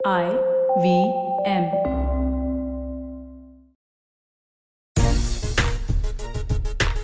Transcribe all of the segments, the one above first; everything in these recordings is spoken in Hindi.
I V M.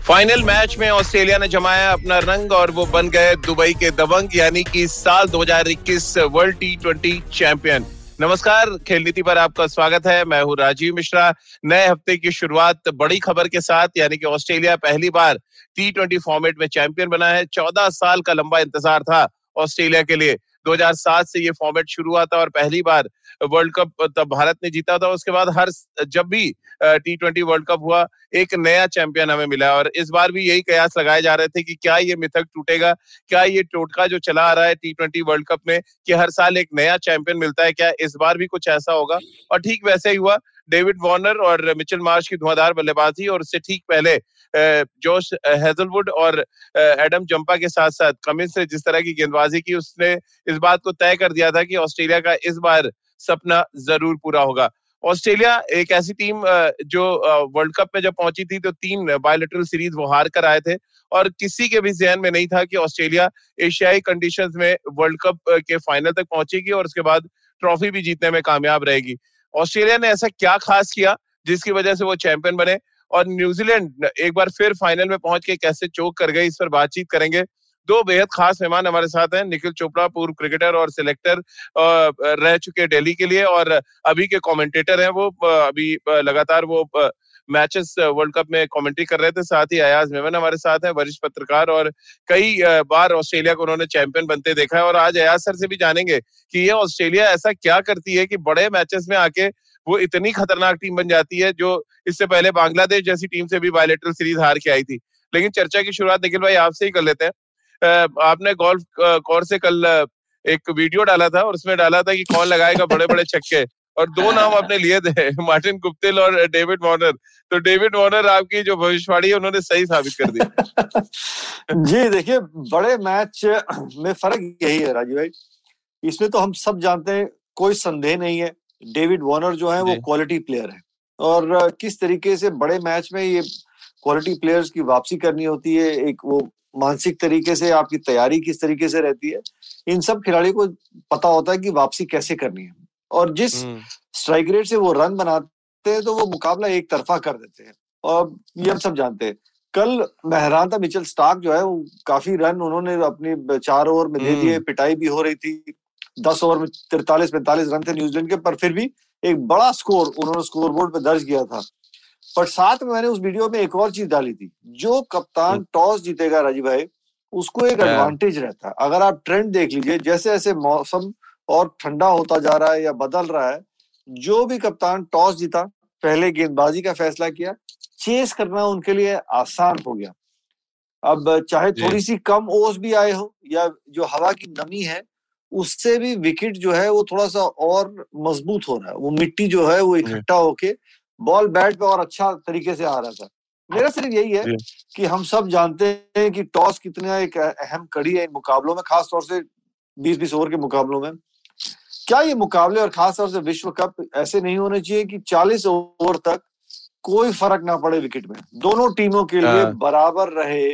Final match में ऑस्ट्रेलिया ने जमाया अपना रंग और वो बन गए दुबई के दबंग, यानी कि साल 2021 वर्ल्ड टी ट्वेंटी चैंपियन नमस्कार, खेल नीति पर आपका स्वागत है। मैं हूँ राजीव मिश्रा। नए हफ़्ते की शुरुआत बड़ी खबर के साथ, यानी कि ऑस्ट्रेलिया पहली बार टी ट्वेंटी फॉर्मेट में चैंपियन बना है। चौदह साल का लंबा इंतज़ार था ऑस्ट्रेलिया के लिए। 2007 से ये फॉर्मेट शुरू हुआ था और पहली बार वर्ल्ड कप तब भारत ने जीता था। उसके बाद हर जब भी टी ट्वेंटी वर्ल्ड कप हुआ, एक नया चैंपियन हमें मिला और इस बार भी यही कयास लगाए जा रहे थे कि क्या ये मिथक टूटेगा, क्या ये टोटका जो चला आ रहा है टी ट्वेंटी वर्ल्ड कप में, कि हर साल एक नया चैंपियन मिलता है, क्या इस बार भी कुछ ऐसा होगा? और ठीक वैसे ही हुआ डेविड वार्नर और मिचेल मार्श की धुआंधार बल्लेबाजी और उससे ठीक पहले जोश हेजलवुड और एडम जंपा के साथ साथ कमिंस ने जिस तरह की गेंदबाजी की, उसने इस बात को तय कर दिया था कि ऑस्ट्रेलिया का इस बार सपना ज़रूर पूरा होगा। ऑस्ट्रेलिया एक ऐसी टीम जो वर्ल्ड कप में जब पहुँची थी तो तीन बायोलिटरल सीरीज़ वो हार कर आए थे और किसी के भी जहन में नहीं था कि ऑस्ट्रेलिया एशियाई कंडीशंस में वर्ल्ड कप के फाइनल तक पहुंचेगी और उसके बाद ट्रॉफी भी जीतने में कामयाब रहेगी। ऑस्ट्रेलिया ने ऐसा क्या खास किया जिसकी वजह से वो चैंपियन बने? और न्यूजीलैंड एक बार फिर फाइनल में पहुँच के कैसे चोक कर गए, इस पर बातचीत करेंगे। दो बेहद खास मेहमान हमारे साथ हैं, निखिल चोपड़ा, पूर्व क्रिकेटर और सिलेक्टर रह चुके दिल्ली के लिए और अभी के कमेंटेटर हैं वो अभी लगातार वो मैचेस वर्ल्ड कप में कमेंट्री कर रहे थे। साथ ही अयाज मेमन हमारे साथ हैं, वरिष्ठ पत्रकार और कई बार ऑस्ट्रेलिया को उन्होंने चैंपियन बनते देखा है। और आज अयाज सर से भी जानेंगे कि ये ऑस्ट्रेलिया ऐसा क्या करती है कि बड़े मैचेस में आके वो इतनी खतरनाक टीम बन जाती है जो इससे पहले बांग्लादेश जैसी टीम से भी बायोलेटरल सीरीज़ हार के आई थी। लेकिन चर्चा की शुरुआत निखिल भाई आपसे ही कर लेते हैं। आपने गोल्फ कौर से कल एक वीडियो डाला था और उसमें डाला था कि कौन लगाएगा बड़े बड़े छक्के। और दो नाम आपने लिए थे, मार्टिन गुप्तिल और डेविड वार्नर। तो डेविड वार्नर आपकी जो भविष्यवाणी है उन्होंने सही साबित कर दी। जी, देखिए, बड़े मैच में फ़र्क यही है राजीव भाई। इसमें तो हम सब जानते हैं, कोई संदेह नहीं है। डेविड वार्नर जो है वो क्वालिटी प्लेयर है। और किस तरीके से बड़े मैच में ये क्वालिटी प्लेयर्स की वापसी करनी होती है एक वो मानसिक तरीके से आपकी तैयारी किस तरीके से रहती है इन सब खिलाड़ियों को पता होता है कि वापसी कैसे करनी है। और जिस स्ट्राइक रेट से वो रन बनाते हैं तो वो मुकाबला एक तरफा कर देते हैं। और ये हम सब जानते हैं। कल मेहरान था मिचल स्टार्क जो है वो काफ़ी रन उन्होंने अपनी चार ओवर में दे दिए पिटाई भी हो रही थी। दस ओवर में तिरतालीस पैंतालीस रन थे न्यूजीलैंड के पर फिर भी एक बड़ा स्कोर उन्होंने स्कोर बोर्ड पे दर्ज किया था। पर साथ में मैंने उस वीडियो में एक और चीज़ डाली थी जो कप्तान टॉस जीतेगा राजीव भाई उसको एक एडवांटेज रहता है। अगर आप ट्रेंड देख लीजिए जैसे जैसे मौसम और ठंडा होता जा रहा है या बदल रहा है जो भी कप्तान टॉस जीता पहले गेंदबाजी का फैसला किया चेस करना उनके लिए आसान हो गया। अब चाहे थोड़ी सी कम ओस भी आए हो या जो हवा की नमी है उससे भी विकेट जो है वो थोड़ा सा और मज़बूत हो रहा है। वो मिट्टी जो है वो इकट्ठा होके बॉल बैट पे और अच्छा तरीके से आ रहा था। मेरा सिर्फ़ यही है कि हम सब जानते हैं कि टॉस कितना एक अहम कड़ी है इन मुकाबलों में खास तौर से बीस बीस ओवर के मुकाबलों में। क्या ये मुकाबले और खास तौर से विश्व कप ऐसे नहीं होने चाहिए कि 40 ओवर तक कोई फ़र्क ना पड़े विकेट में? दोनों टीमों के लिए हाँ। बराबर रहे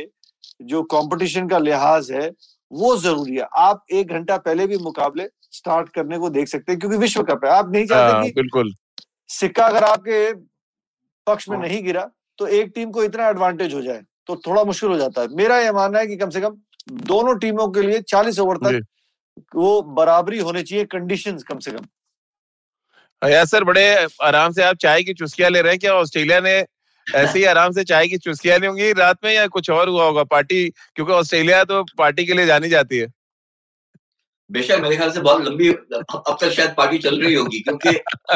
जो कंपटीशन का लिहाज है वो ज़रूरी है। आप एक घंटा पहले भी मुकाबले स्टार्ट करने को देख सकते हैं क्योंकि विश्व कप है। आप नहीं चाहते हाँ, कि बिल्कुल। सिक्का अगर आपके पक्ष में हाँ। नहीं गिरा तो एक टीम को इतना एडवांटेज हो जाए तो थोड़ा मुश्किल हो जाता है। मेरा यह मानना है कि कम से कम दोनों टीमों के लिए चालीस ओवर तक वो बराबरी होनी चाहिए कंडीशन कम से कम। या सर बड़े आराम से आप चाय की चुस्कियाँ ले रहे हैं। क्या ऑस्ट्रेलिया ने ऐसे ही आराम से चाय की चुस्कियाँ नहीं होंगी। रात में या कुछ और हुआ होगा पार्टी? क्योंकि ऑस्ट्रेलिया तो पार्टी के लिए जानी जाती है। बेशक मेरे ख्याल से बहुत लंबी अब तक शायद पार्टी चल रही होगी क्योंकि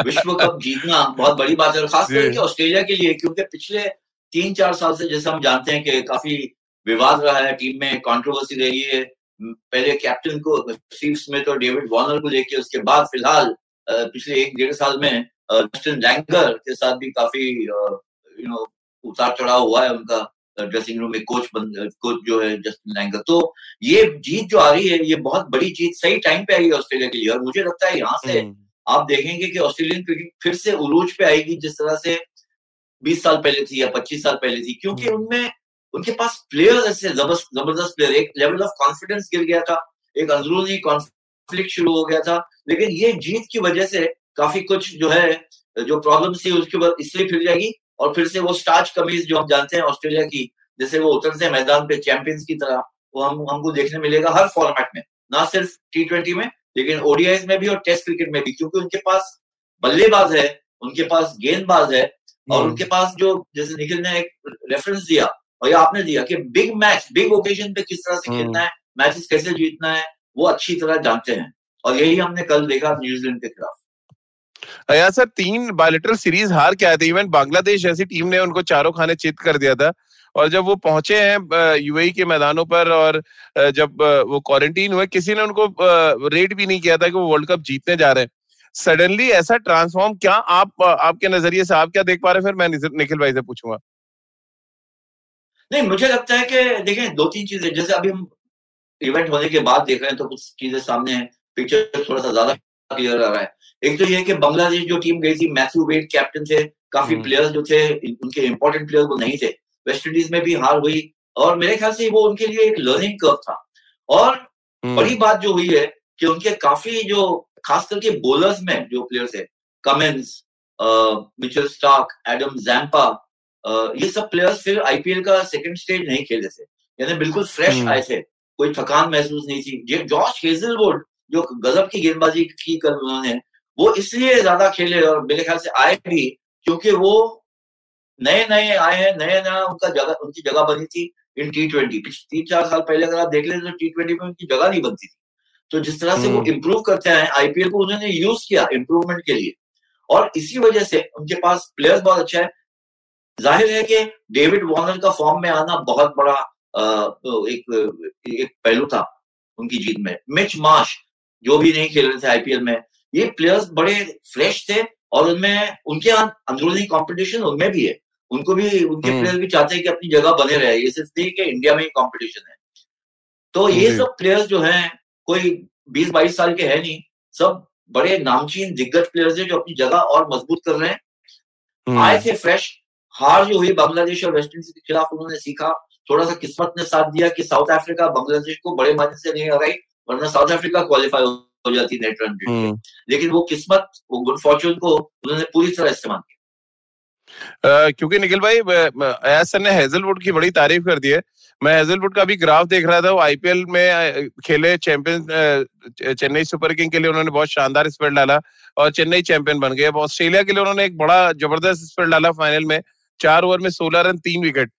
विश्व कप जीतना बहुत बड़ी बात है और खास करके ऑस्ट्रेलिया के लिए क्योंकि पिछले तीन चार साल से जैसे हम जानते हैं कि काफ़ी विवाद रहा है टीम में कंट्रोवर्सी रही है। पहले कैप्टन को स्टीव स्मिथ और डेविड वॉर्नर को लेके उसके बाद फ़िलहाल पिछले एक डेढ़ साल में जस्टिन लैंगर के साथ भी काफ़ी यू नो उतार चढ़ाव हुआ है उनका ड्रेसिंग रूम में कोच बन कोच जो है जस्टिन लैंगर तो ये जीत जो आ रही है ये बहुत बड़ी जीत सही टाइम पे आई है ऑस्ट्रेलिया के लिए और मुझे लगता है यहाँ से हम्म। आप देखेंगे कि ऑस्ट्रेलियन क्रिकेट फिर से उरूज पे आएगी जिस तरह से 20 साल पहले थी या 25 साल पहले थी क्योंकि हम्म। उनमें उनके पास प्लेयर्स ऐसे ज़बरदस्त प्लेयर एक लेवल ऑफ़ कॉन्फिडेंस गिर गया था एक अंदरूनी कॉन्फ्लिक्ट शुरू हो गया था लेकिन ये जीत की वजह से काफ़ी कुछ जो है जो प्रॉब्लम थी उसके बाद इसलिए फिर जाएगी और फिर से वो स्टार्च कमीज जो हम जानते हैं ऑस्ट्रेलिया की जैसे वो उतरते मैदान पे चैंपियंस की तरह वो हम हमको देखने मिलेगा हर फॉर्मेट में ना सिर्फ़ टी ट्वेंटी में लेकिन ओडीआई में भी और टेस्ट क्रिकेट में भी क्योंकि उनके पास बल्लेबाज है उनके पास गेंदबाज है और हम्म। उनके पास जो जैसे निखिल ने एक रेफरेंस दिया और ये आपने दिया कि बिग मैच बिग ओकेजन पे किस तरह से हम्म। खेलना है मैचेस कैसे जीतना है वो अच्छी तरह जानते हैं और यही हमने कल देखा न्यूजीलैंड के खिलाफ यार सर, तीन बायोलिटरल सीरीज़ हार के आए थे। इवन बांग्लादेश जैसी टीम ने उनको चारों खाने चित कर दिया था। और जब वो पहुँचे हैं यूएई के मैदानों पर और जब वो क्वारंटीन हुए, किसी ने उनको रेट भी नहीं किया था कि वो वर्ल्ड कप जीतने जा रहे हैं। सडनली ऐसा ट्रांसफॉर्म क्या आप आपके नज़रिए से आप क्या देख पा रहे हैं? फिर मैं निखिल भाई से पूछूँगा। नहीं, मुझे लगता है कि देखें, दो तीन चीज़ें, जैसे अभी हम इवेंट होने के बाद देख रहे हैं तो कुछ चीज़ें सामने पिक्चर थोड़ा सा ज़्यादा क्लियर आ रहा है एक तो ये कि बांग्लादेश जो टीम गई थी मैथ्यू वेट कैप्टन थे काफ़ी प्लेयर्स हम्म। जो थे उनके इंपॉर्टेंट प्लेयर्स वो नहीं थे वेस्ट इंडीज में भी हार हुई और मेरे ख्याल से वो उनके लिए एक लर्निंग कर्व था और हम्म। बड़ी बात जो हुई है कि उनके काफ़ी जो खास करके बोलर्स में जो प्लेयर्स है Cummins Mitchell Starc Adam Zampa ये सब प्लेयर्स फिर आईपीएल का सेकंड स्टेज नहीं खेले थे यानी बिल्कुल फ्रेश हम्म। आए थे कोई थकान महसूस नहीं थी जॉर्ज हेजलवुड जो गजब की गेंदबाजी की कल उन्होंने वो इसलिए ज़्यादा खेले और मेरे ख्याल से आए भी क्योंकि वो नए नए आए हैं नए नया उनका जगह उनकी जगह बनी थी इन टी ट्वेंटी तीन चार साल पहले अगर आप देख लें तो टी ट्वेंटी में उनकी जगह नहीं बनती थी। तो जिस तरह से वो इम्प्रूव हम्म। करते हैं आईपीएल को उन्होंने यूज़ किया इम्प्रूवमेंट के लिए। और इसी वजह से उनके पास प्लेयर्स बहुत अच्छा है। ज़ाहिर है कि डेविड वॉर्नर का फॉर्म में आना बहुत बड़ा एक एक पहलू था उनकी जीत में। मिच मार्श जो भी नहीं खेल रहे थे आईपीएल में। ये प्लेयर्स बड़े फ्रेश थे और उनमें उनके अंदरूनी कंपटीशन उनमें भी है। उनको भी उनके प्लेयर हम्म। भी चाहते हैं कि अपनी जगह बने रहे। ये सिर्फ़ नहीं कि इंडिया में ही कंपटीशन है। तो ये सब प्लेयर्स जो हैं कोई बीस बाईस साल के है नहीं। सब बड़े नामचीन दिग्गज प्लेयर्स हैं जो अपनी जगह और मज़बूत कर रहे हैं। हम्म। आए थे फ्रेश हार जो हुई बांग्लादेश और वेस्ट इंडीज के खिलाफ उन्होंने सीखा। थोड़ा सा किस्मत ने साथ दिया कि साउथ अफ्रीका बांग्लादेश को बड़े मज़े से नहीं हराई। वरना साउथ अफ्रीका क्वालिफाई हो जाती नेट रन लेकिन वो किस्मत वो गुड फॉर्चून को उन्होंने पूरी तरह इस्तेमाल किया। Uh, क्योंकि निखिल भाई अयाज सर ने हेजलवुड की बड़ी तारीफ़ कर दी है। मैं हेजलवुड का भी ग्राफ देख रहा था वो आईपीएल में खेले चैंपियन चेन्नई सुपर किंग के लिए उन्होंने बहुत शानदार स्पेल डाला और चेन्नई चैंपियन बन गए। ऑस्ट्रेलिया के लिए उन्होंने एक बड़ा ज़बरदस्त स्पेल डाला फाइनल में चार ओवर में सोलह रन तीन विकेट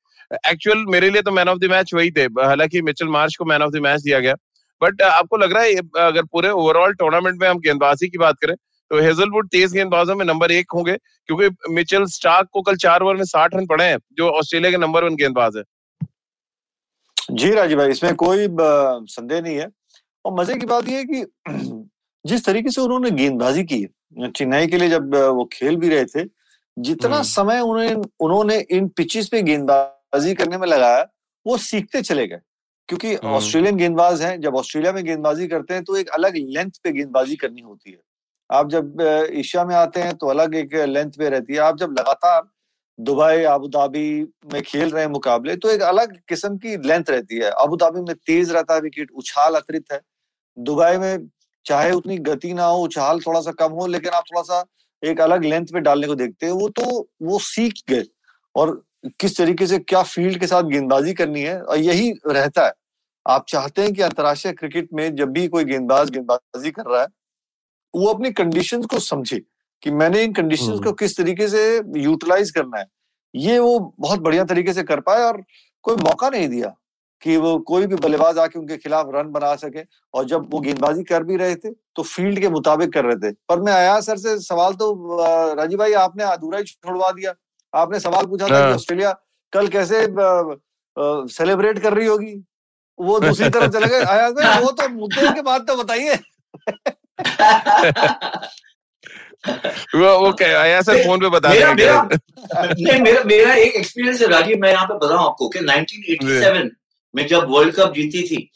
एक्चुअल मेरे लिए तो मैन ऑफ़ द मैच वही थे। हालाँकि मिचल मार्च को मैन ऑफ़ द मैच दिया गया। बट आपको लग रहा है अगर पूरे ओवरऑल टूर्नामेंट में हम गेंदबाजी की बात करें तो हेजलवुड तेज गेंदबाजों में नंबर एक होंगे क्योंकि मिचेल स्टार्क को कल चार ओवर में साठ रन पड़े हैं जो ऑस्ट्रेलिया के नंबर वन गेंदबाज है। जी राजीव भाई इसमें कोई संदेह नहीं है। और मज़े की बात यह है कि जिस तरीके से उन्होंने गेंदबाजी की चेन्नई के लिए जब वो खेल भी रहे थे जितना हम्म। समय उन्हें उन्होंने इन पिचेस पे गेंदबाजी करने में लगाया वो सीखते चले गए। क्योंकि हम्म। ऑस्ट्रेलियन गेंदबाज हैं जब ऑस्ट्रेलिया में गेंदबाजी करते हैं तो एक अलग लेंथ पे गेंदबाजी करनी होती है। आप जब एशिया में आते हैं तो अलग एक लेंथ पे रहती है। आप जब लगातार दुबई अबू धाबी में खेल रहे हैं मुकाबले तो एक अलग किस्म की लेंथ रहती है। अबू धाबी में तेज रहता है विकेट उछाल अतिरिक्त है। दुबई में चाहे उतनी गति ना हो उछाल थोड़ा सा कम हो लेकिन आप थोड़ा सा एक अलग लेंथ पे डालने को देखते हैं वो तो वो सीख गए। और किस तरीके से क्या फ़ील्ड के साथ गेंदबाजी करनी है और यही रहता है। आप चाहते हैं कि अंतर्राष्ट्रीय क्रिकेट में जब भी कोई गेंदबाज गेंदबाजी कर रहा है वो अपनी कंडीशंस को समझे कि मैंने इन कंडीशंस को हम्म। किस तरीके से यूटिलाइज करना है। ये वो बहुत बढ़िया तरीके से कर पाए और कोई मौका नहीं दिया कि वो कोई भी बल्लेबाज आके उनके खिलाफ रन बना सके और जब वो गेंदबाजी कर भी रहे थे तो फ़ील्ड के मुताबिक कर रहे थे। पर मैं आया सर से सवाल तो राजीव भाई आपने अधूरा ही छोड़वा दिया। आपने सवाल पूछा था कि हाँ। ऑस्ट्रेलिया कल कैसे सेलिब्रेट कर रही होगी? वो दूसरी तरफ़ चले गए। आया भाई वो तो मुद्दे के बाद तो बताइए। वो वो आया सर फ़ोन पे बता मेरा मेरा नहीं मेरा मेरा एक एक्सपीरियंस है राजीव मैं यहाँ पे बताऊँ आपको कि 1987 में जब वर्ल्ड कप जीती थी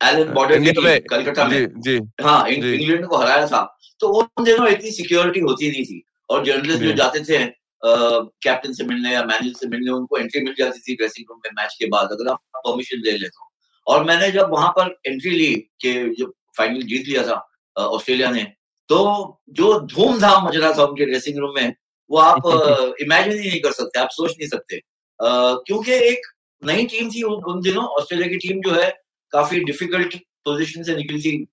एलन बॉर्डर की कलकत्ता में। जी, जी, हाँ इंग्लैंड को हराया था। तो उन दिनों इतनी सिक्योरिटी होती नहीं थी। और जर्नलिस्ट जो। जाते थे कैप्टन से मिलने या मैनेजर से मिलने उनको एंट्री मिल जाती थी ड्रेसिंग रूम में मैच के बाद अगर आप परमिशन ले लेते हो। और मैंने जब वहाँ पर एंट्री ली कि जब फाइनल जीत लिया था ऑस्ट्रेलिया ने तो जो धूमधाम मच रहा था उनके ड्रेसिंग रूम में वो आप इमेजिन ही नहीं कर सकते आप सोच नहीं सकते। क्योंकि एक नई टीम थी उन, उन दिनों ऑस्ट्रेलिया की टीम जो है काफ़ी डिफ़िकल्ट पोजीशन से निकली थी।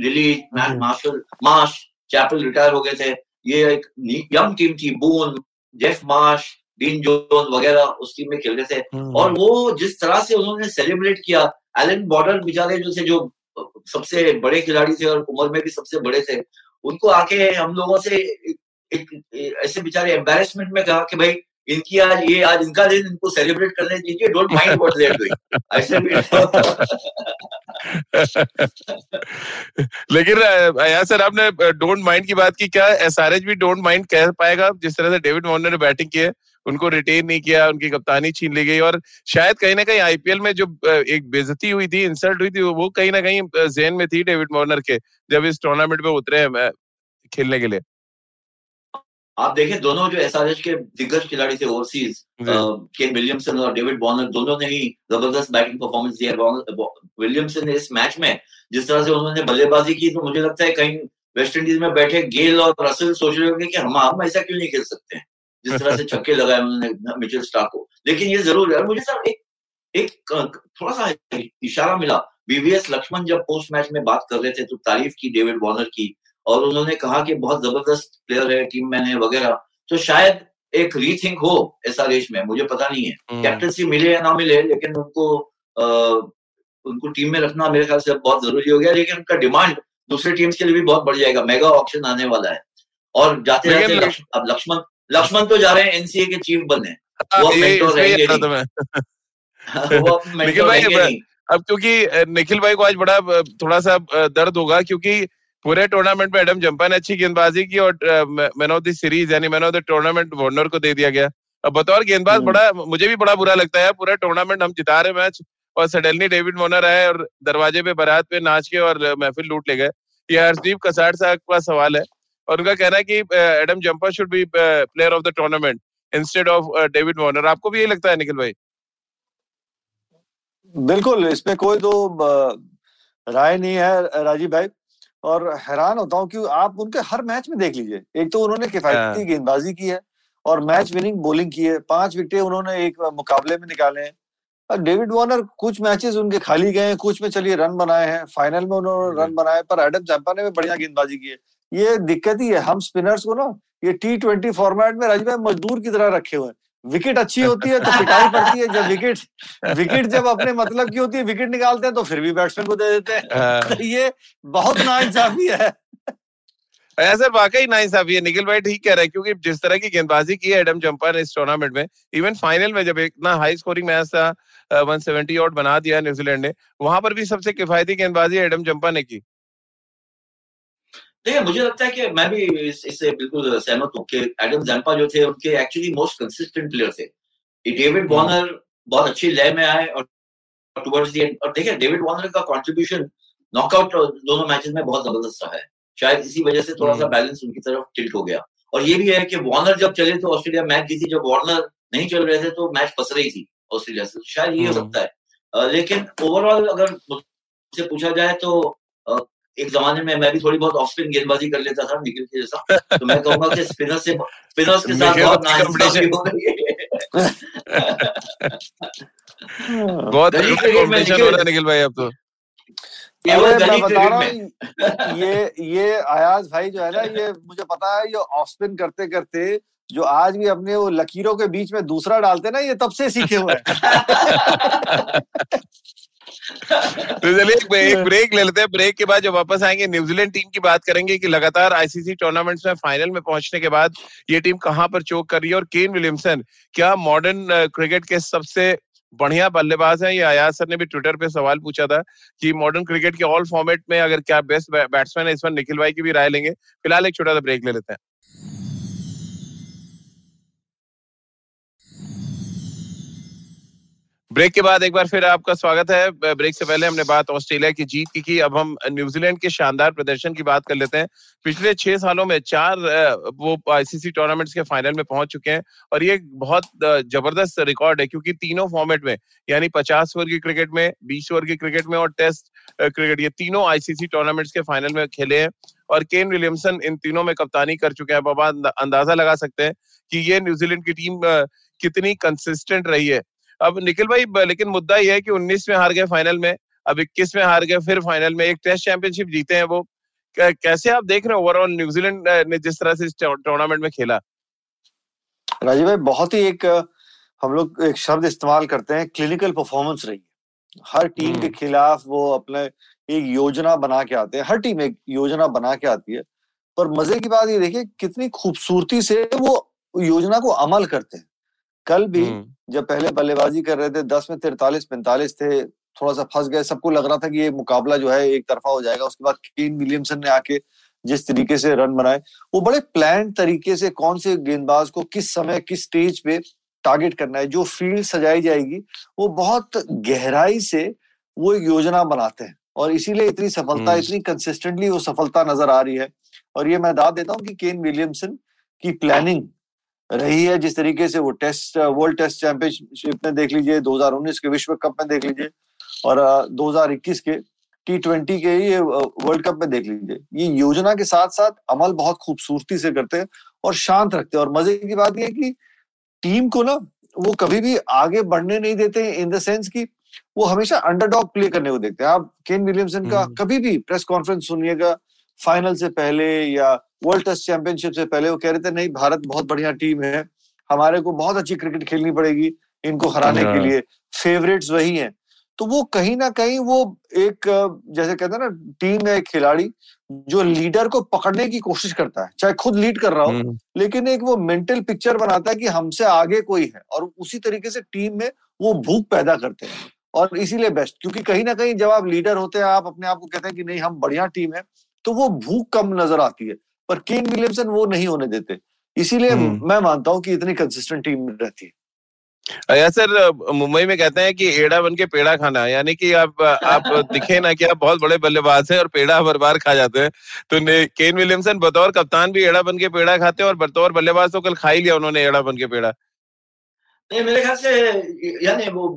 Lillee man Marshall Marsh Chappell retire हो गए थे। ये एक यंग टीम थी Boon Geoff Marsh Dean Jones वगैरह उस टीम में खेलते थे हम्म। और वो जिस तरह से उन्होंने सेलिब्रेट किया एलन बॉर्डर बेचारे जो थे जो सबसे बड़े खिलाड़ी थे और उम्र में भी सबसे बड़े थे उनको आके हम लोगों से एक, एक ऐसे बेचारे एम्बेरसमेंट में कहा कि भाई इनकी आज ये आज इनका दिन इनको सेलिब्रेट करने दीजिए don't mind what they are doing ऐसे लेकिन यार सर आपने डोंट माइंड की बात की क्या एसआरएच भी डोंट माइंड कह पाएगा? जिस तरह से डेविड वार्नर ने बैटिंग की है उनको रिटेन नहीं किया उनकी कप्तानी छीन ली गई और शायद कहीं ना कहीं आईपीएल में जो एक बेजती हुई थी इंसल्ट हुई थी वो कहीं ना कहीं जेन में थी डेविड वार्नर के जब इस टूर्नामेंट में उतरे हैं खेलने के लिए। आप देखें दोनों जो एस के दिग्गज खिलाड़ी थे ओवरसीज केन विलियमसन और डेविड बॉर्नर दोनों ने ही ज़बरदस्त बैटिंग परफॉर्मेंस दिया विलियमसन ने इस मैच में जिस तरह से उन्होंने बल्लेबाजी की तो मुझे लगता है कहीं वेस्ट इंडीज में बैठे गेल और रसल सोच रहे होंगे कि हम हम ऐसा क्यों नहीं खेल सकते हैं? जिस तरह से छक्के लगाए उन्होंने मिचेल स्टार को। लेकिन ये ज़रूर है मुझे सर एक एक थोड़ा सा इशारा मिला। बीवीएस लक्ष्मण जब पोस्ट मैच में बात कर रहे थे तो तारीफ़ की डेविड वॉर्नर की और उन्होंने कहा कि बहुत ज़बरदस्त प्लेयर है टीम मैन है वगैरह। तो शायद एक रीथिंक हो ऐसा देश में मुझे पता नहीं है। कैप्टनसी हम्म। मिले या ना मिले लेकिन उनको आ, उनको टीम में रखना मेरे ख्याल से बहुत ज़रूरी हो गया लेकिन उनका डिमांड दूसरे टीम्स के लिए भी बहुत बढ़ जाएगा। मेगा ऑप्शन आने वाला है। और जाते जाते अब लक्ष्मण लक्ष्मण तो जा रहे हैं एनसीए के चीफ बने हाँ, वो मेंटोर रहेंगे नहीं। अब क्योंकि निखिल भाई को आज बड़ा थोड़ा सा दर्द होगा क्योंकि पूरे टूर्नामेंट में एडम जंपा ने अच्छी गेंदबाजी की और मैन ऑफ़ द सीरीज़ यानी man of the tournament Warner को दे दिया गया। अब बतौर गेंदबाज हम्म। बड़ा मुझे भी बड़ा बुरा लगता है पूरा टूर्नामेंट हम जिता रहे मैच और सडनली डेविड वार्नर आए और दरवाजे पे बारात पे नाच के और महफिल लूट ले गए। ये हर्षदीप कसार साहब का सवाल है और उनका कहना है कि Adam Zampa should be player of the tournament instead of David Warner आपको भी यही लगता है निखिल भाई? बिल्कुल इसमें कोई तो राय नहीं है राजीव भाई। और हैरान होता हूँ कि आप उनके हर मैच में देख लीजिए। एक तो उन्होंने किफायती हाँ। गेंदबाजी की है और मैच विनिंग बॉलिंग की है। पाँच विकेट उन्होंने एक मुकाबले में निकाले हैं। डेविड वार्नर कुछ मैचेस उनके खाली गए हैं कुछ में चलिए रन बनाए हैं। फाइनल में उन्होंने रन बनाए पर एडम जैम्पा ने भी बढ़िया गेंदबाजी की है। ये दिक्कत ही है हम स्पिनर्स को ना ये टी ट्वेंटी फॉर्मेट में राजीव मजदूर की तरह रखे हुए हैं। विकेट अच्छी होती है तो पिटाई पड़ती है। जब विकेट विकेट जब अपने मतलब की होती है विकेट निकालते हैं तो फिर भी बैट्समैन को दे देते हैं। हाँ। तो ये बहुत नाइंसाफी है। ऐसा वाकई नाइंसाफी है। निखिल भाई ठीक कह रहे हैं क्योंकि जिस तरह की गेंदबाजी की है एडम जंपर ने इस टूर्नामेंट में इवन फाइनल में जब इतना हाई स्कोरिंग मैच था 170 आउट बना दिया न्यूजीलैंड ने वहाँ पर भी सबसे किफायती गेंदबाजी एडम जंपा ने की। देखिए मुझे लगता है कि मैं भी इससे बिल्कुल सहमत हूँ कि एडम जैम्पा जो थे उनके एक्चुअली मोस्ट कंसिस्टेंट प्लेयर थे डेविड वॉर्नर हम्म। बहुत अच्छी लय में आए और टुवर्ड्स दी और देखिए डेविड वॉर्नर का कंट्रीब्यूशन नॉकआउट दोनों मैचेस में बहुत ज़बरदस्त रहा है शायद इसी वजह से थोड़ा सा बैलेंस हम्म। उनकी तरफ़ टिल्ट हो गया और ये भी है कि वॉर्नर जब चले तो ऑस्ट्रेलिया मैच जीती जब वॉर्नर नहीं चल रहे थे तो मैच फंस रही थी ऑस्ट्रेलिया से शायद ये हो हम्म। सकता है लेकिन ओवरऑल अगर मुझसे पूछा जाए तो एक जमाने में मैं भी थोड़ी बहुत ऑफ़ स्पिन गेंदबाजी कर लेता था निखिल के जैसा। तो मैं कहूँगा कि स्पिनर से स्पिनर्स के साथ बहुत नाइंसाफी हो गई। है बहुत कॉम्पिटिशन हो रहा है निखिल भाई अब तो। ये ये आयाज भाई जो है ना ये मुझे पता है ये ऑफ़ स्पिन करते करते जो आज भी अपने वो लकीरों के बीच में दूसरा डालते ना ये तब से सीखे हुए हैं। तो चलिए एक, एक ब्रेक ले लेते हैं। ब्रेक के बाद जब वापस आएँगे न्यूजीलैंड टीम की बात करेंगे कि लगातार आईसीसी टूर्नामेंट्स में फाइनल में पहुँचने के बाद ये टीम कहाँ पर चोक कर रही है और केन विलियमसन क्या मॉडर्न क्रिकेट के सबसे बढ़िया बल्लेबाज है? ये आयाज सर ने भी ट्विटर पे सवाल पूछा था कि मॉडर्न क्रिकेट के ऑल फॉर्मेट में अगर क्या बेस्ट बैट्समैन है इस बार निखिल भाई की भी राय लेंगे। फ़िलहाल एक छोटा सा ब्रेक ले लेते हैं। ब्रेक के बाद एक बार फिर आपका स्वागत है। ब्रेक से पहले हमने बात ऑस्ट्रेलिया की, जीत की की। अब हम न्यूजीलैंड के शानदार प्रदर्शन की बात कर लेते हैं। पिछले छह सालों में चार वो आईसीसी टूर्नामेंट्स के फाइनल में पहुँच चुके हैं और ये बहुत ज़बरदस्त रिकॉर्ड है क्योंकि तीनों फॉर्मेट में, यानी पचास ओवर की क्रिकेट में, बीस ओवर की क्रिकेट में और टेस्ट क्रिकेट ये तीनों आईसीसी टूर्नामेंट्स के फाइनल में खेले हैं और केन विलियमसन इन तीनों में कप्तानी कर चुके हैं। बाबा अंदाज़ा लगा सकते हैं कि ये न्यूजीलैंड की टीम कितनी कंसिस्टेंट रही है। अब निखिल भाई लेकिन मुद्दा ये है कि 19 में हार गए फाइनल में अब 21 में हार गए फिर फाइनल में एक टेस्ट चैंपियनशिप जीते हैं वो। कैसे आप देख रहे हैं ओवरऑल न्यूजीलैंड ने जिस तरह से इस टूर्नामेंट में खेला? राजीव भाई बहुत ही एक हम लोग एक शब्द इस्तेमाल करते हैं क्लिनिकल परफॉर्मेंस रही है। हर टीम के हम्म। खिलाफ वो अपने एक योजना बना के आते हैं हर टीम एक योजना बना के आती है। पर मज़े की बात ये देखिए कितनी खूबसूरती से वो योजना को अमल करते हैं। कल भी। जब पहले बल्लेबाजी कर रहे थे दस में तिरतालीस पैंतालीस थे थोड़ा सा फंस गए सबको लग रहा था कि ये मुकाबला जो है एक तरफा हो जाएगा उसके बाद केन विलियमसन ने आके जिस तरीके से रन बनाए वो बड़े प्लान तरीके से कौन से गेंदबाज को किस समय किस स्टेज पे टारगेट करना है जो फ़ील्ड सजाई जाएगी वो बहुत गहराई से वो योजना बनाते हैं और इसीलिए इतनी सफलता। इतनी कंसिस्टेंटली वो सफलता नज़र आ रही है और ये मैं दाद देता हूँ कि केन विलियमसन की प्लानिंग रही है जिस तरीके से वो टेस्ट वर्ल्ड टेस्ट चैंपियनशिप में देख लीजिए 2019 के विश्व कप में देख लीजिए और 2021 के टी ट्वेंटी के ये वर्ल्ड कप में देख लीजिए ये योजना के साथ साथ अमल बहुत खूबसूरती से करते हैं और शांत रखते हैं और मज़े की बात यह कि टीम को ना वो कभी भी आगे बढ़ने नहीं देते इन द सेंस की वो हमेशा अंडरडॉग प्ले करने को देखते हैं आप केन विलियमसन का हम्म। कभी भी प्रेस कॉन्फ्रेंस सुनिएगा फाइनल से पहले या वर्ल्ड टेस्ट चैंपियनशिप से पहले वो कह रहे थे नहीं भारत बहुत बढ़िया टीम है। हमारे को बहुत अच्छी क्रिकेट खेलनी पड़ेगी इनको हराने के हाँ। लिए। फेवरेट्स वही हैं। तो वो कहीं ना कहीं वो एक जैसे कहते हैं ना टीम है एक खिलाड़ी जो लीडर को पकड़ने की कोशिश करता है। चाहे खुद लीड कर रहा हो हम्म। लेकिन एक वो मेंटल पिक्चर बनाता है कि हमसे आगे कोई है और उसी तरीके से टीम में वो भूख पैदा करते हैं। और इसीलिए बेस्ट क्योंकि कहीं ना कहीं जब आप लीडर होते हैं आप अपने आप को कहते हैं कि नहीं हम बढ़िया टीम है। तो वो भूख कम नज़र आती है पर केन विलियमसन वो नहीं होने देते। इसीलिए हम्म। मैं मानता हूँ कि इतनी कंसिस्टेंट टीम रहती है। या सर मुंबई में कहते हैं कि एड़ा बन के पेड़ा खाना यानी कि आप आप दिखे ना कि आप बहुत बड़े बल्लेबाज हैं और पेड़ा हर बार खा जाते हैं। तो केन विलियमसन बतौर कप्तान भी एड़ा बन के पेड़ा खाते हैं और बतौर बल्लेबाज तो कल खा ही लिया उन्होंने एड़ा बन के पेड़ा। नहीं मेरे ख्याल से यानी वो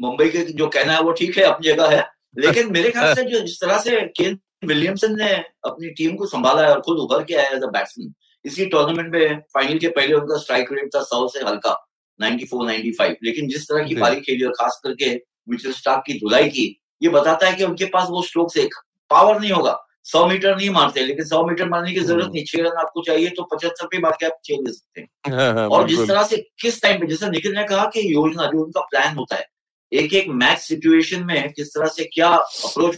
मुंबई के जो कहना है वो ठीक है अपनी जगह है। लेकिन मेरे ख्याल से जो जिस तरह से केन विलियमसन ने अपनी टीम को संभाला है और खुद उभर के आया एज अ बैट्समैन इसी टूर्नामेंट में फाइनल के पहले उनका स्ट्राइक रेट था सौ से हल्का 94 95 लेकिन जिस तरह की पारी खेली और खास करके मिचेल स्टार्क की धुलाई की ये बताता है कि उनके पास वो स्ट्रोक से पावर नहीं होगा। सौ मीटर नहीं मारते लेकिन सौ मीटर मारने की ज़रूरत नहीं। छह रन आपको चाहिए तो पचहत्तर पे मार के आप छह ले सकते हैं। हाँ, हाँ, और जिस तरह से किस टाइम पे जैसे निखिल ने कहा कि योजना जो उनका प्लान होता है एक एक मैच सिचुएशन में किस तरह से क्या अप्रोच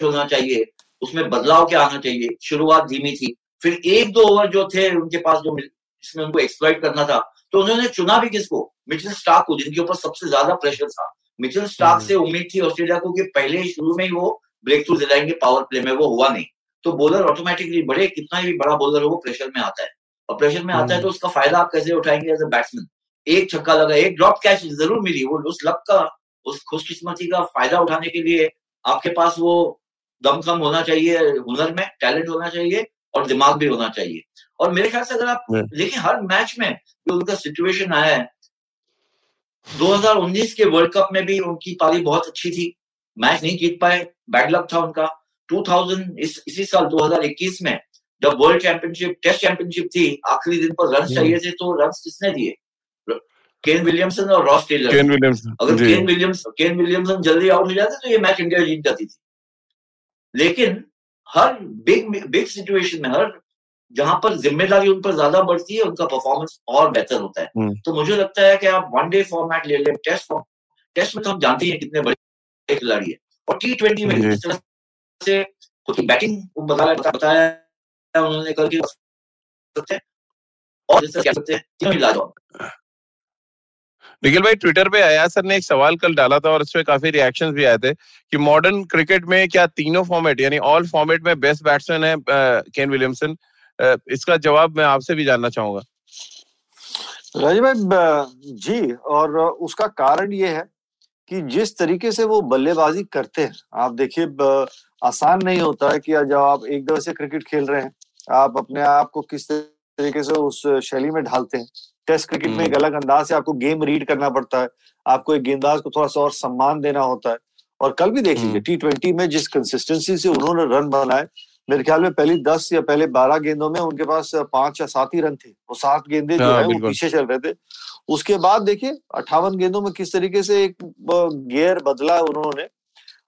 होना चाहिए उसमें बदलाव क्या आना चाहिए। शुरुआत धीमी थी। फिर एक दो ओवर जो थे उनके पास जो जिसमें उनको एक्सप्लॉइट करना था तो उन्होंने चुना भी किसको? मिचेल स्टार्क को जिनके ऊपर सबसे ज़्यादा प्रेशर था। मिचेल स्टार्क से हम्म। उम्मीद थी ऑस्ट्रेलिया को कि पहले शुरू में ही वो ब्रेक थ्रू दिलाएँगे पावर प्ले में वो हुआ नहीं। तो बॉलर ऑटोमेटिकली बड़े कितना भी बड़ा बॉलर हो वो प्रेशर में आता है। और प्रेशर में आता है तो हम्म। उसका फ़ायदा आप कैसे उठाएँगे एज ए बैट्समैन एक छक्का लगा एक ड्रॉप कैच ज़रूर मिली वो उस लक का उस खुशकिस्मती का फ़ायदा उठाने के लिए आपके पास वो दमखम होना चाहिए हुनर में टैलेंट होना चाहिए और दिमाग भी होना चाहिए। और मेरे ख्याल से अगर आप देखिए हर मैच में जो उनका सिचुएशन आया है 2019 के वर्ल्ड कप में भी उनकी पारी बहुत अच्छी थी। मैच नहीं जीत पाए बैड लक था उनका। 2000 इस, इसी साल 2021 में जब वर्ल्ड चैंपियनशिप टेस्ट चैंपियनशिप थी आखिरी दिन पर रन चाहिए थे तो रन किसने दिए? केन विलियमसन और रॉस टेलर केन विलियमसन अगर केन विलियम्स केन विलियमसन जल्दी आउट हो जाते तो ये मैच इंडिया जीत जाती थी। लेकिन हर बिग बिग सिचुएशन में हर जहाँ पर ज़िम्मेदारी उन पर ज़्यादा बढ़ती है उनका परफॉर्मेंस और बेहतर होता है। हम्म। तो मुझे लगता है कि आप वन डे फॉर्मेट ले लें टेस्ट टेस्ट में तो हम जानते हैं कितने बड़े खिलाड़ी है। और टी ट्वेंटी में जिस तरह से खुद की बैटिंग बताया बताया उन्होंने कल की और जिस कह सकते हैं तीनों लाजवाब। निखिल भाई ट्विटर पे आया सर ने एक सवाल कल डाला था और उसमें काफ़ी रिएक्शंस भी आए थे कि मॉडर्न क्रिकेट में क्या तीनों फॉर्मेट यानी ऑल फॉर्मेट में बेस्ट बैट्समैन है केन विलियमसन इसका जवाब मैं आपसे भी जानना चाहूँगा। राजीव भाई जी, और उसका कारण ये है कि जिस तरीके से वो बल्लेबाजी करते हैं, आप देखिए आसान नहीं होता है कि जब आप एक दफे से क्रिकेट खेल रहे हैं, आप अपने आप को किस तरीके से उस शैली में ढालते हैं। टेस्ट क्रिकेट में एक हम्म। अलग अंदाज से आपको गेम रीड करना पड़ता है आपको एक गेंदबाज को थोड़ा सा और सम्मान देना होता है। और कल भी देख लीजिए टी ट्वेंटी में जिस कंसिस्टेंसी से उन्होंने रन बनाए मेरे ख्याल में पहली दस या पहले बारह गेंदों में उनके पास पाँच या सात ही रन थे। वो सात गेंदे जो हाँ, है वो पीछे चल रहे थे। उसके बाद देखिए अट्ठावन गेंदों में किस तरीके से एक गियर बदला है उन्होंने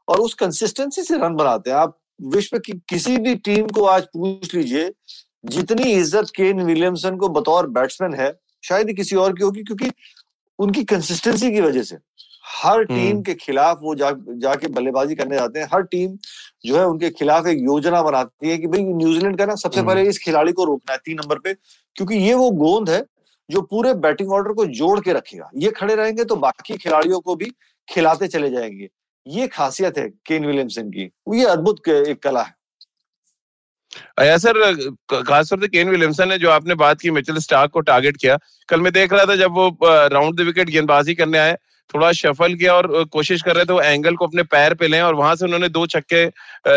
और उस कंसिस्टेंसी से रन बनाते हैं। आप विश्व की किसी भी टीम को आज पूछ लीजिए जितनी इज़्ज़त केन विलियमसन को बतौर बैट्समैन है शायद ही किसी और की होगी क्योंकि उनकी कंसिस्टेंसी की वजह से हर टीम हम्म। के खिलाफ वो जा जाके बल्लेबाजी करने जाते हैं। हर टीम जो है उनके खिलाफ एक योजना बनाती है कि भाई न्यूजीलैंड का ना सबसे हम्म। पहले इस खिलाड़ी को रोकना है तीन नंबर पे क्योंकि ये वो गोंद है जो पूरे बैटिंग ऑर्डर को जोड़ के रखेगा। ये खड़े रहेंगे तो बाकी खिलाड़ियों को भी खिलाते चले जाएँगे। ये खासियत है केन विलियमसन की। ये अद्भुत एक कला है। सर खासतौर से केन विलियमसन ने जो आपने बात की, मिचेल स्टार्क को टारगेट किया, कल मैं देख रहा था जब वो राउंड द विकेट गेंदबाजी करने आए, थोड़ा शफल किया और कोशिश कर रहे थे वो एंगल को अपने पैर पे लें और वहाँ से उन्होंने दो छक्के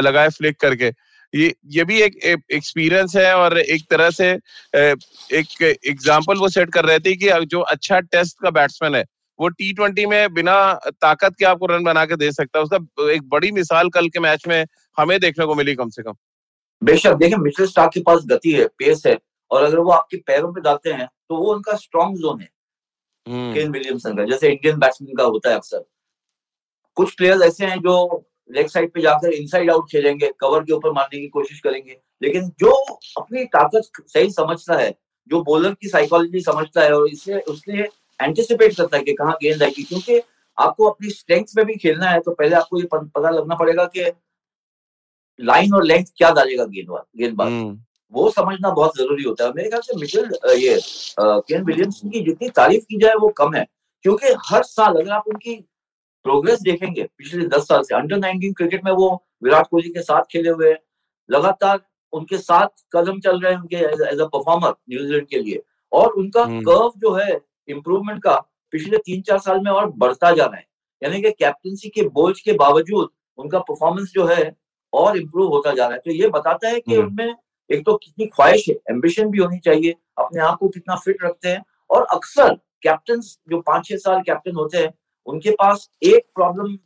लगाए फ्लिक करके। ये ये भी एक एक्सपीरियंस है और एक तरह से एक एग्ज़ाम्पल वो सेट कर रहे थे कि जो अच्छा टेस्ट का बैट्समैन है, वो टी ट्वेंटी में बिना ताकत के आपको रन बना के दे सकता है। उसका एक बड़ी मिसाल कल के मैच में हमें देखने को मिली कम से कम। बेशक देखिए मिचेल स्टार्क के पास गति है पेस है और अगर वो आपके पैरों पे डालते हैं तो वो उनका स्ट्रॉन्ग जोन है। केन विलियमसन का जैसे इंडियन बैट्समैन का होता है अक्सर। कुछ प्लेयर्स ऐसे हैं जो लेग साइड पे जाकर इनसाइड आउट खेलेंगे कवर के ऊपर मारने की कोशिश करेंगे लेकिन जो अपनी ताकत सही समझता है जो बॉलर की साइकोलॉजी समझता है और इससे उसने एंटिसिपेट करता है कि कहाँ गेंद आएगी क्योंकि आपको अपनी स्ट्रेंथ में भी खेलना है तो पहले आपको ये पता लगना पड़ेगा कि लाइन और लेंथ क्या डालेगा गेंदबाज गेंदबाज हम्म। वो समझना बहुत ज़रूरी होता है। मेरे ख्याल से मिचेल ये केन विलियमसन की जितनी तारीफ़ की जाए वो कम है। क्योंकि हर साल अगर आप उनकी प्रोग्रेस देखेंगे पिछले दस साल से अंडर नाइनटीन क्रिकेट में वो विराट कोहली के साथ खेले हुए हैं। लगातार उनके साथ कदम चल रहे हैं उनके एज अ परफॉर्मर न्यूजीलैंड के लिए। और उनका कर्व हम्म। जो है इम्प्रूवमेंट का पिछले तीन चार साल में और बढ़ता जा रहा है। यानी कि कैप्टनसी के बोझ के बावजूद उनका परफॉर्मेंस जो है और इम्प्रूव होता जा रहा है तो ये बताता है कि हम्म। उनमें एक तो कितनी ख्वाहिश है एम्बिशन भी होनी चाहिए अपने आप को कितना फिट रखते हैं और अक्सर कैप्टन जो पाँच छह साल कैप्टन होते हैं उनके पास एक प्रॉब्लम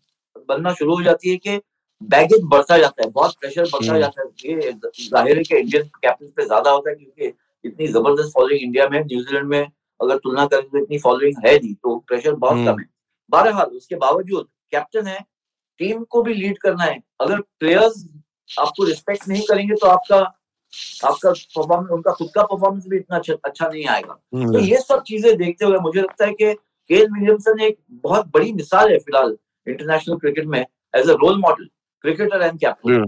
बनना शुरू हो जाती है कि बैगेज बढ़ता जाता है बहुत प्रेशर बढ़ता हम्म। जाता है ये ज़ाहिर है कि इंडियन कैप्टन पे ज़्यादा होता है क्योंकि इतनी ज़बरदस्त फॉलोइंग इंडिया में न्यूजीलैंड में अगर तुलना करें तो इतनी फॉलोइंग है नहीं तो प्रेशर बहुत कम हम्म। है बहरहाल उसके बावजूद कैप्टन है टीम को भी लीड करना है। अगर प्लेयर्स आपको रिस्पेक्ट नहीं करेंगे तो आपका आपका परफॉर्मेंस उनका खुद का परफॉर्मेंस भी इतना अच्छा, अच्छा नहीं आएगा। हम्म। तो ये सब चीज़ें देखते हुए मुझे लगता है कि केन विलियमसन एक बहुत बड़ी मिसाल है फ़िलहाल इंटरनेशनल क्रिकेट में as a role model cricketer and captain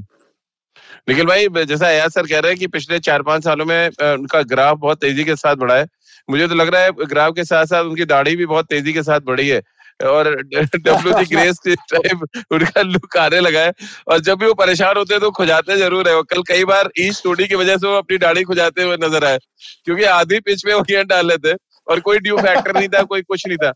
Nikhil भाई जैसा अयाज सर कह रहे हैं कि पिछले चार पाँच सालों में उनका ग्राफ बहुत तेज़ी के साथ बढ़ा है। मुझे तो लग रहा है ग्राफ के साथ साथ उनकी दाढ़ी भी बहुत तेज़ी के साथ बढ़ी है। और डब्ल्यू जी ग्रेस के टाइम उनका लुक आने लगा है। और जब भी वो परेशान होते हैं तो खुजाते ज़रूर है। कल कई बार ई स्टोरी की वजह से वो अपनी दाढ़ी खुजाते हुए नज़र आए क्योंकि आधी पिच में वो गेंद डाल लेते और कोई ड्यू फैक्टर नहीं था कोई कुछ नहीं था।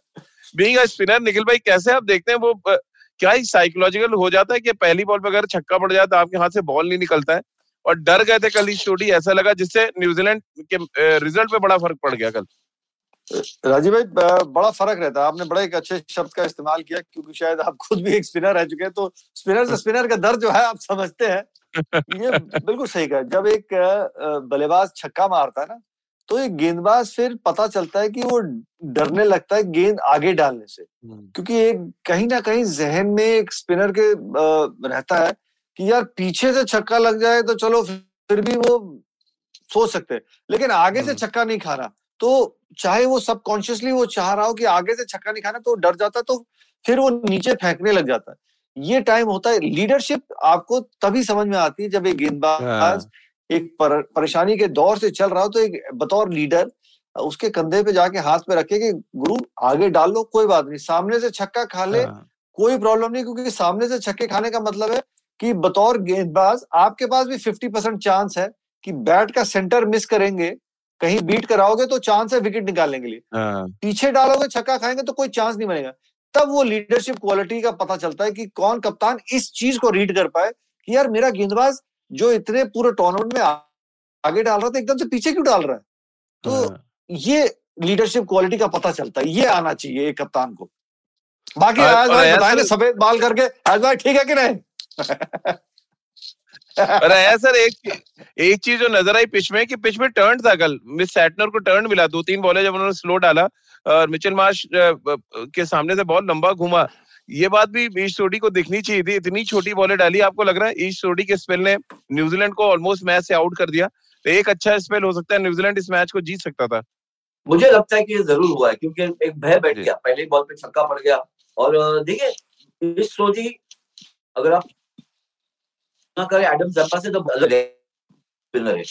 बीइंग अ स्पिनर निखिल भाई कैसे आप देखते हैं वो क्या ही साइकोलॉजिकल हो जाता है कि पहली बॉल पे अगर छक्का पड़ जाए तो आपके हाथ से बॉल नहीं निकलता है? और डर गए थे कल इस चोटी ऐसा लगा जिससे न्यूजीलैंड के रिज़ल्ट पे बड़ा फ़र्क पड़ गया कल। राजीव भाई बड़ा फ़र्क रहता है। आपने बड़ा एक अच्छे शब्द का इस्तेमाल किया क्योंकि शायद आप खुद भी एक स्पिनर रह चुके हैं तो स्पिनर से स्पिनर का दर्द जो है आप समझते हैं। ये बिल्कुल सही कहा। जब एक बल्लेबाज छक्का मारता है ना तो एक गेंदबाज फिर पता चलता है कि वो डरने लगता है गेंद आगे डालने से। हम्म। क्योंकि एक कहीं ना कहीं जहन में एक स्पिनर के रहता है कि यार पीछे से छक्का लग जाए तो चलो फिर भी वो सोच सकते हैं। लेकिन आगे से हम्म। छक्का नहीं खाना तो चाहे वो सबकॉन्शियसली वो चाह रहा हो कि आगे से छक्का नहीं खाना तो डर जाता तो फिर वो नीचे फेंकने लग जाता है ये टाइम होता है लीडरशिप आपको तभी समझ में आती है जब एक गेंदबाज हाँ। एक पर, परेशानी के दौर से चल रहा हो तो एक बतौर लीडर उसके कंधे पे जाके हाथ पे रखे कि गुरु आगे डाल लो कोई बात नहीं सामने से छक्का खा ले हाँ। कोई प्रॉब्लम नहीं क्योंकि सामने से छक्के खाने का मतलब है कि बतौर गेंदबाज आपके पास भी फिफ्टी परसेंट चांस है कि बैट का सेंटर मिस करेंगे कहीं बीट कराओगे तो चांस है विकेट निकालने के लिए। हाँ। पीछे डालोगे छक्का खाएँगे तो कोई चांस नहीं बनेगा। तब वो लीडरशिप क्वालिटी का पता चलता है कि कौन कप्तान इस चीज़ को रीड कर पाए कि यार मेरा गेंदबाज जो इतने पूरे टूर्नामेंट में आगे डाल रहा था एकदम से पीछे क्यों डाल रहा है? तो हाँ। ये लीडरशिप क्वालिटी का पता चलता है ये आना चाहिए एक कप्तान को। बाकी आज भाई बताए सफ़ेद बाल करके आज भाई ठीक है कि नहीं? अरे सर एक एक चीज़ जो नज़र आई पिच में कि पिच में टर्न था कल मिस सैटनर को टर्न मिला दो तीन बॉलें जब उन्होंने स्लो डाला और मिचेल मार्श के सामने से बहुत लंबा घूमा। ये बात भी ईस्ट सोडी को दिखनी चाहिए थी। इतनी छोटी बॉलें डाली आपको लग रहा है ईस्ट सोडी के स्पेल ने न्यूजीलैंड को ऑलमोस्ट मैच से आउट कर दिया। तो एक अच्छा स्पेल हो सकता है न्यूजीलैंड इस मैच को जीत सकता था। मुझे लगता है कि ये ज़रूर हुआ है क्योंकि एक भय बैठ गया। पहले बॉल पे छक्का पड़ गया। और देखिए ईस्ट सोडी अगर आप करे एडम जम्पा से तो है। स्पिनर है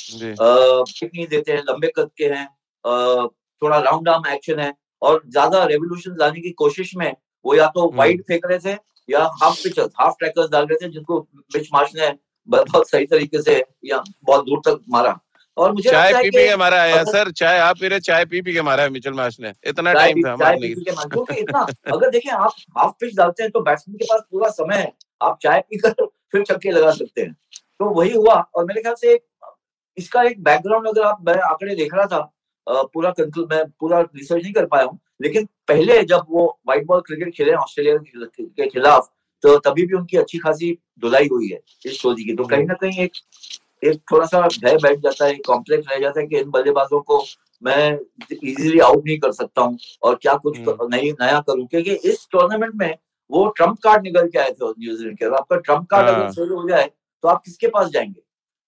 नहीं देते हैं लंबे कद के हैं थोड़ा राउंड आर्म एक्शन है और ज़्यादा रेवोल्यूशन लाने की कोशिश में वो या तो वाइड हम्म। फेंक रहे थे या हाफ़ पिचर्स हाफ़ ट्रैकर्स डाल रहे थे जिसको बिच मार्च ने बहुत सही तरीके से या बहुत दूर तक मारा। और मुझे चाय पी पी के मारा है सर चाय आप पी रहे चाय पी पी के मारा है मिचेल मार्च ने। इतना टाइम था चाय पी के क्योंकि इतना अगर देखें आप हाफ़ पिच डालते हैं तो बैट्समैन के पास पूरा समय है। आप चाय पीकर फिर छक्के लगा सकते हैं तो वही हुआ और मेरे ख्याल से इसका एक बैकग्राउंड अगर आप मैं आंकड़े देख रहा था पूरा कंट्रोल मैं पूरा रिसर्च नहीं कर पाया हूँ लेकिन पहले जब वो व्हाइट बॉल क्रिकेट खेले ऑस्ट्रेलिया के खिलाफ तो तभी भी उनकी अच्छी खासी धुलाई हुई है इस सोजी की तो कहीं ना कहीं एक एक थोड़ा सा भय बैठ जाता है कॉम्प्लेक्स रह जाता है कि इन बल्लेबाजों को मैं इजीली आउट नहीं कर सकता हूँ और क्या कुछ हम्म। नहीं नया करूँ क्योंकि इस टूर्नामेंट में वो ट्रंप कार्ड निकल के आए थे न्यूजीलैंड के आपका ट्रंप कार्ड अगर हाँ। फेल हो जाए तो आप किसके पास जाएँगे?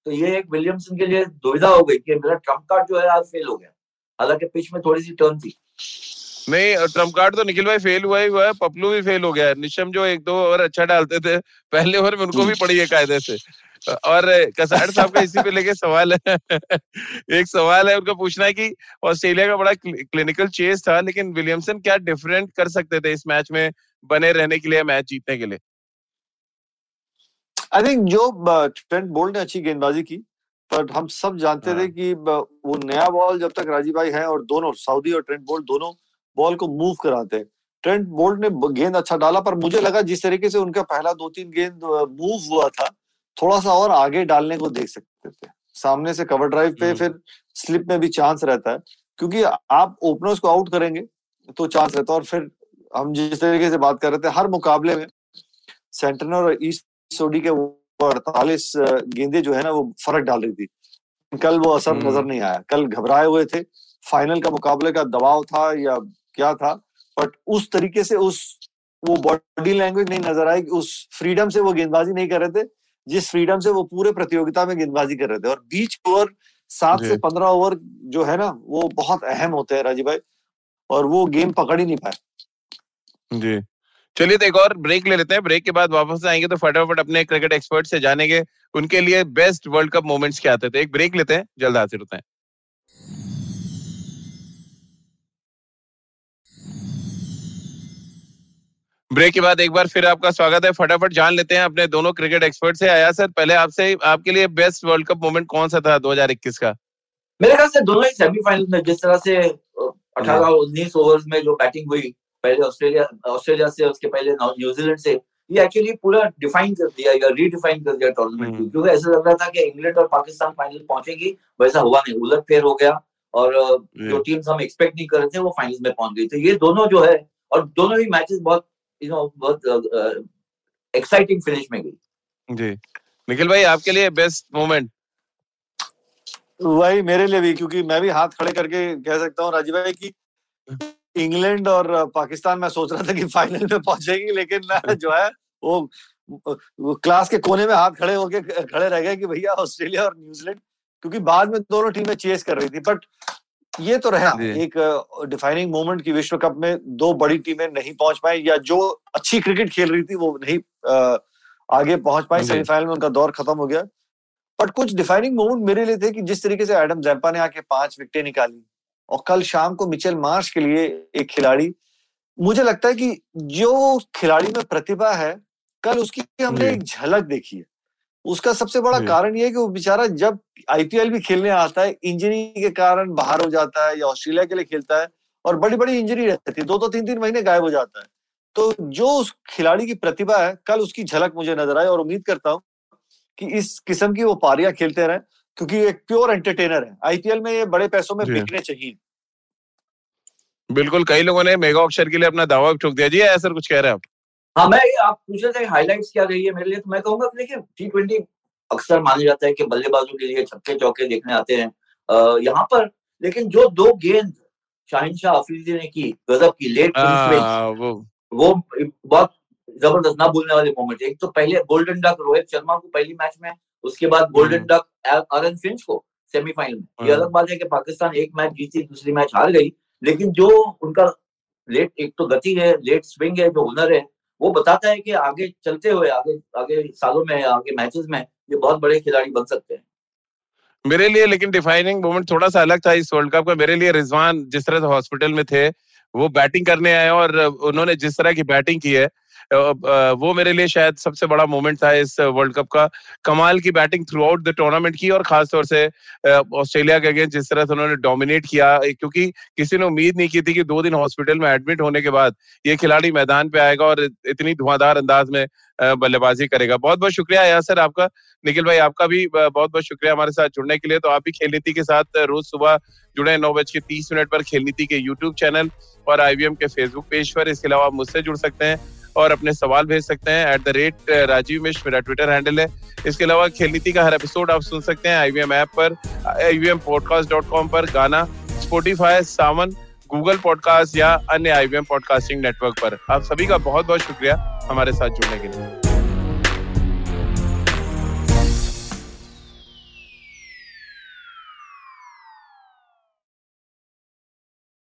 तो ये एक विलियमसन के लिए दुविधा हो गई कि मेरा ट्रंप कार्ड जो है आज फेल हो गया। हालाँकि पिच में थोड़ी सी टर्न थी। नहीं ट्रंप कार्ड तो निखिल भाई फेल हुआ ही हुआ है पपलू भी फेल हो गया है। निशम जो एक दो ओवर अच्छा डालते थे पहले ओवर में उनको भी पड़ी है कायदे से। और कसाड़ साहब का इसी पे लेके सवाल है। एक सवाल है उनका पूछना है कि ऑस्ट्रेलिया का बड़ा क्लिनिकल चेस था लेकिन विलियमसन क्या डिफरेंट कर सकते थे इस मैच में बने रहने के लिए मैच जीतने के लिए? आई थिंक जो ट्रेंट बोल्ट ने अच्छी गेंदबाजी की पर हम सब जानते हाँ. थे कि वो नया बॉल जब तक राजीव भाई है और दोनों सऊदी और ट्रेंट बोल्ट दोनों बॉल को मूव कराते हैं। ट्रेंट बोल्ट ने गेंद अच्छा डाला पर मुझे लगा जिस तरीके से उनका पहला दो तीन गेंद मूव हुआ था थोड़ा सा और आगे डालने को देख सकते थे। सामने से कवर ड्राइव पे हम्म। फिर स्लिप में भी चांस रहता है क्योंकि आप ओपनर्स को आउट करेंगे तो चांस रहता है और फिर हम जिस तरीके से बात कर रहे थे हर मुकाबले में सेंटनर और ईस्ट सोडी के अड़तालीस गेंदे जो है ना वो फ़र्क डाल रही थी। कल वो असर हम्म। नज़र नहीं आया। कल घबराए हुए थे। फाइनल का मुकाबले का दबाव था या क्या था बट उस तरीके से उस वो बॉडी लैंग्वेज नहीं नज़र आई उस फ्रीडम से वो गेंदबाजी नहीं कर रहे थे। जिस फ्रीडम से वो पूरे प्रतियोगिता में गेंदबाजी कर रहे थे। और बीच ओवर सात से पंद्रह ओवर जो है ना वो बहुत अहम होते हैं राजीव भाई। और वो गेम पकड़ ही नहीं पाए। जी। चलिए तो एक और ब्रेक ले लेते हैं। ब्रेक के बाद वापस आएँगे तो फटाफट अपने क्रिकेट एक्सपर्ट से जानेंगे उनके लिए बेस्ट वर्ल्ड कप मोमेंट्स क्या आते थे। एक ब्रेक लेते हैं जल्द हाजिर होते हैं। ब्रेक के बाद एक बार फिर आपका स्वागत है। फटाफट जान लेते हैं अपने दोनों क्रिकेट एक्सपर्ट से। आया सर पहले आपसे आपके लिए बेस्ट वर्ल्ड कप मोमेंट कौन सा था 2021 का? मेरे ख्याल से दोनों ही सेमीफाइनल में जिस तरह से अठारह हाँ। उन्नीस ओवर्स में जो बैटिंग हुई पहले ऑस्ट्रेलिया ऑस्ट्रेलिया से उसके पहले न्यूजीलैंड से ये एक्चुअली पूरा डिफाइन कर दिया या रीडिफाइन कर दिया टूर्नामेंट को। क्योंकि ऐसा लग रहा था कि इंग्लैंड और पाकिस्तान फाइनल पहुंचेगी वैसा हुआ नहीं। उलट फेर हो गया और जो टीम्स हम एक्सपेक्ट नहीं कर रहे थे वो फाइनल में पहुँच गई। तो ये दोनों जो है और दोनों ही मैचेस बहुत यू नो बहुत एक्साइटिंग uh, फिनिश uh, में गई। जी। निखिल भाई आपके लिए बेस्ट मोमेंट वही मेरे लिए भी क्योंकि मैं भी हाथ खड़े करके कह सकता हूँ राजीव भाई की इंग्लैंड और पाकिस्तान मैं सोच रहा था कि फाइनल में पहुंचेगी लेकिन जो है वो, वो क्लास के कोने में हाथ खड़े होके खड़े रह गए कि भैया ऑस्ट्रेलिया और न्यूजीलैंड क्योंकि बाद में दोनों टीमें चेस कर रही थी। बट ये तो रहा। एक डिफाइनिंग मोमेंट की विश्व कप में दो बड़ी टीमें नहीं पहुँच पाई या जो अच्छी क्रिकेट खेल रही थी वो नहीं आ, आगे पहुँच पाई। सेमीफाइनल में उनका दौर खत्म हो गया। बट कुछ डिफाइनिंग मोमेंट मेरे लिए थे कि जिस तरीके से एडम जैम्पा ने आके पाँच विकेटें निकाली और कल शाम को मिचेल मार्श के लिए एक खिलाड़ी। मुझे लगता है कि जो खिलाड़ी में प्रतिभा है कल उसकी हमने एक झलक देखी है। उसका सबसे बड़ा कारण यह है कि वो बेचारा जब आईपीएल भी खेलने आता है इंजरी के कारण बाहर हो जाता है या ऑस्ट्रेलिया के लिए खेलता है और बड़ी बड़ी इंजरी रहती है दो दो तीन तीन महीने गायब हो जाता है। तो जो उस खिलाड़ी की प्रतिभा है कल उसकी झलक मुझे नज़र आई और उम्मीद करता हूँ कि इस किस्म की वो पारियाँ खेलते रहे क्योंकि एक प्योर एंटरटेनर है। आईपीएल में ये बड़े पैसों में बिकने चाहिए। बिल्कुल कई लोगों ने मेगा ऑक्शन के लिए अपना दावा ठोक दिया। जी ऐसा कुछ कह रहे हैं आप? हाँ मैं आप पूछ रहे थे हाईलाइट्स क्या रही है मेरे लिए तो मैं कहूँगा देखिए टी ट्वेंटी अक्सर माना जाता है कि बल्लेबाजों के लिए छक्के चौके देखने आते हैं। यहाँ पर लेकिन जो दो गेंद शाहिन शाह अफरीदी ने की गजब की लेट हाँ, वो वो बहुत ज़बरदस्त ना भूलने वाले मोमेंट एक तो पहले गोल्डन डक रोहित शर्मा को पहली मैच में उसके बाद गोल्डन डक अरन फिंच को सेमीफाइनल में। ये। अलग बात है कि पाकिस्तान एक मैच जीती दूसरी मैच हार गई लेकिन जो उनका लेट एक तो गति है लेट स्विंग है जो हुनर है वो बताता है कि आगे चलते हुए, आगे आगे सालों में, आगे मैचेस में ये बहुत बड़े खिलाड़ी बन सकते हैं। मेरे लिए, लेकिन डिफाइनिंग मोमेंट थोड़ा सा अलग था इस वर्ल्ड कप का। मेरे लिए रिजवान जिस तरह से हॉस्पिटल में थे, वो बैटिंग करने आए और उन्होंने जिस तरह की बैटिंग की है वो मेरे लिए शायद सबसे बड़ा मोमेंट था इस वर्ल्ड कप का। कमाल की batting throughout the tournament की और खासतौर से ऑस्ट्रेलिया के अगेंस्ट जिस तरह से उन्होंने डोमिनेट किया क्योंकि किसी ने उम्मीद नहीं की थी कि दो दिन हॉस्पिटल में एडमिट होने के बाद ये खिलाड़ी मैदान पे आएगा और इतनी धुआंधार अंदाज में बल्लेबाजी करेगा। बहुत बहुत शुक्रिया यासर आपका। निखिल भाई आपका भी बहुत बहुत शुक्रिया हमारे साथ जुड़ने के लिए। तो आप भी खेल नीति के साथ रोज सुबह जुड़े नौ बज के तीस मिनट पर खेल नीति के यूट्यूब चैनल और आईवीएम के फेसबुक पेज पर। इसके अलावा आप मुझसे जुड़ सकते हैं। और अपने सवाल भेज सकते हैं at the rate Rajiv Mishra, मेरा ट्विटर हैंडल है। इसके अलावा खेल नीति का हर एपिसोड आप सुन सकते हैं आईवीएम ऐप पर आईवीएम पॉडकास्ट डॉट कॉम पर, गाना स्पोटिफाई सावन गूगल पॉडकास्ट या अन्य आईवीएम पॉडकास्टिंग नेटवर्क पर। आप सभी का बहुत बहुत शुक्रिया हमारे साथ जुड़ने के लिए।